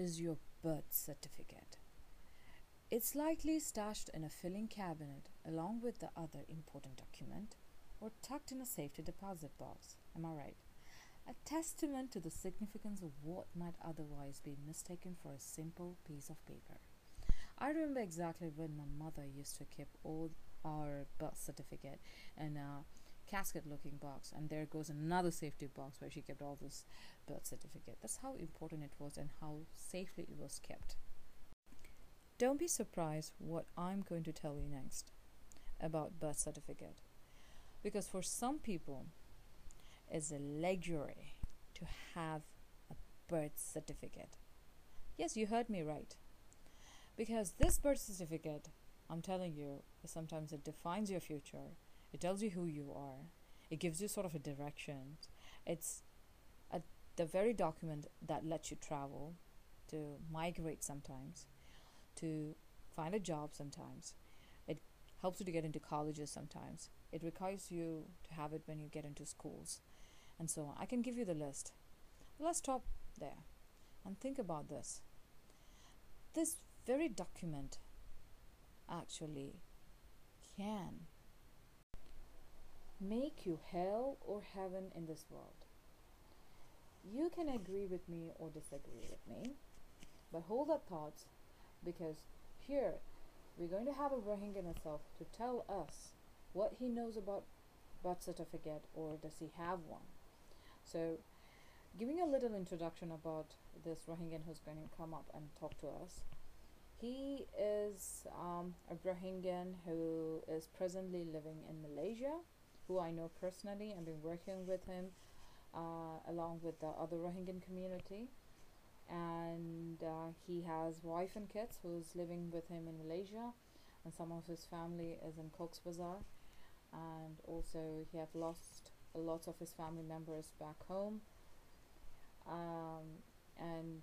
is your birth certificate. It's likely stashed in a filing cabinet along with the other important document or tucked in a safety deposit box. Am I right? A testament to the significance of what might otherwise be mistaken for a simple piece of paper. I remember exactly when my mother used to keep all our birth certificate in a casket looking box and there goes another safety box where she kept all this birth certificate. That's how important it was and how safely it was kept. Don't be surprised what i'm going to tell you next about birth certificate. Because for some people it's a luxury to have a birth certificate. Yes you heard me right. Because this birth certificate i'm telling you sometimes it defines your future it tells you who you are. It gives you sort of a direction. It's a, the very document that lets you travel, to migrate sometimes, to find a job sometimes. It helps you to get into colleges sometimes. It requires you to have it when you get into schools and so on. I can give you the list. Let's stop there and think about this. This very document actually can make you hell or heaven in this world. You can agree with me or disagree with me, but hold that thoughts because here we're going to have a Ibrahim himself to tell us what he knows about birth certificate or does he have one. So giving a little introduction about this Rohingyan who's going to come up and talk to us. He is um, a Rohingyan who is presently living in Malaysia who I know personally and been working with him uh, along with the other Rohingyan community. And uh, he has wife and kids who's living with him in Malaysia, and some of his family is in Cox's Bazar. And also, he have lost a lot of his family members back home. Um, and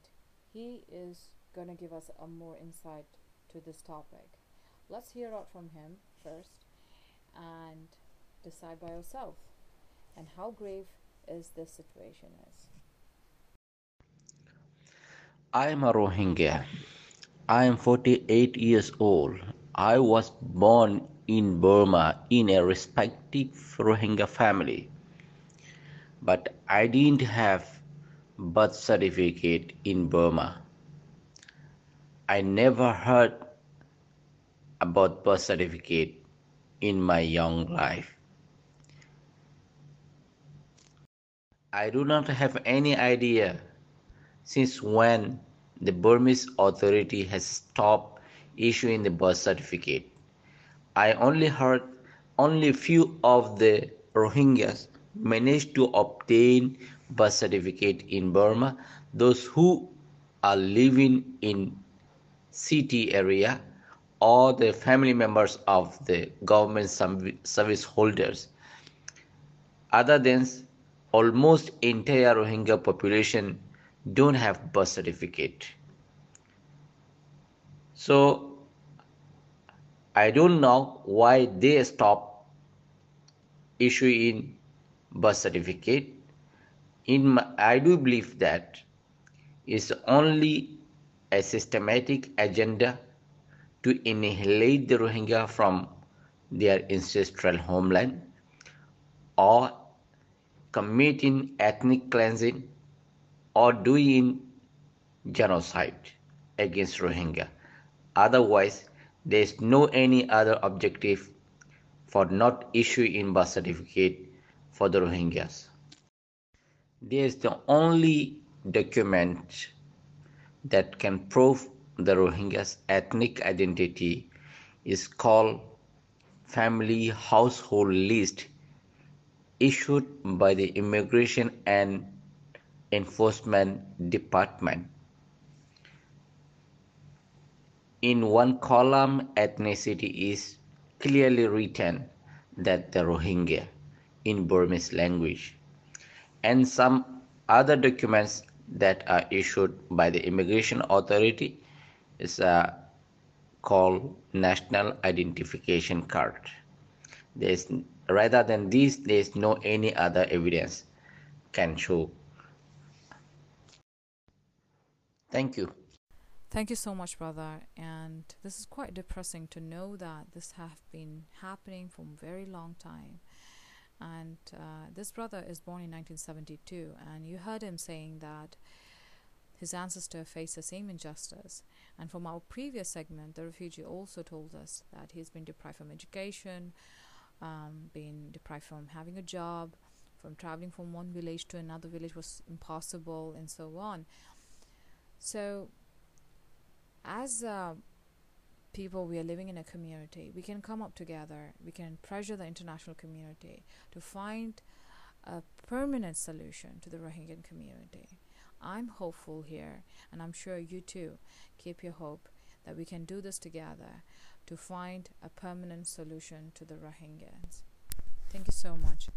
he is going to give us a more insight to this topic. Let's hear out from him first and decide by yourself and how grave is this situation is. I am a Rohingya. I am 48 years old. I was born in Burma in a respected Rohingya family. But I didn't have birth certificate in Burma. I never heard about birth certificate in my young life. I do not have any idea since when the Burmese authority has stopped issuing the birth certificate. I only heard only few of the Rohingyas managed to obtain birth certificate in Burma. Those who are living in city area or the family members of the government service holders. Other than almost entire Rohingya population don't have birth certificate. So I don't know why they stop issuing birth certificate. In my, I do believe that it's only a systematic agenda to annihilate the Rohingya from their ancestral homeland or committing ethnic cleansing or doing genocide against Rohingya. Otherwise, there is no any other objective for not issuing birth certificate for the Rohingyas. There is the only document that can prove the Rohingyas' ethnic identity is called Family Household List issued by the Immigration and Enforcement Department. In one column, ethnicity is clearly written that the Rohingya in Burmese language, and some other documents that are issued by the immigration authority is uh, called national identification card. There is rather than this there is no any other evidence can show thank you Thank you so much, brother. And this is quite depressing to know that this have been happening for a very long time. And uh, this brother is born in 1972, and you heard him saying that his ancestor faced the same injustice. And from our previous segment, the refugee also told us that he's been deprived from education, um, been deprived from having a job, from traveling from one village to another village was impossible, and so on. So, as uh, people, we are living in a community. We can come up together. We can pressure the international community to find a permanent solution to the Rohingya community. I'm hopeful here, and I'm sure you too. Keep your hope that we can do this together to find a permanent solution to the Rohingyas. Thank you so much.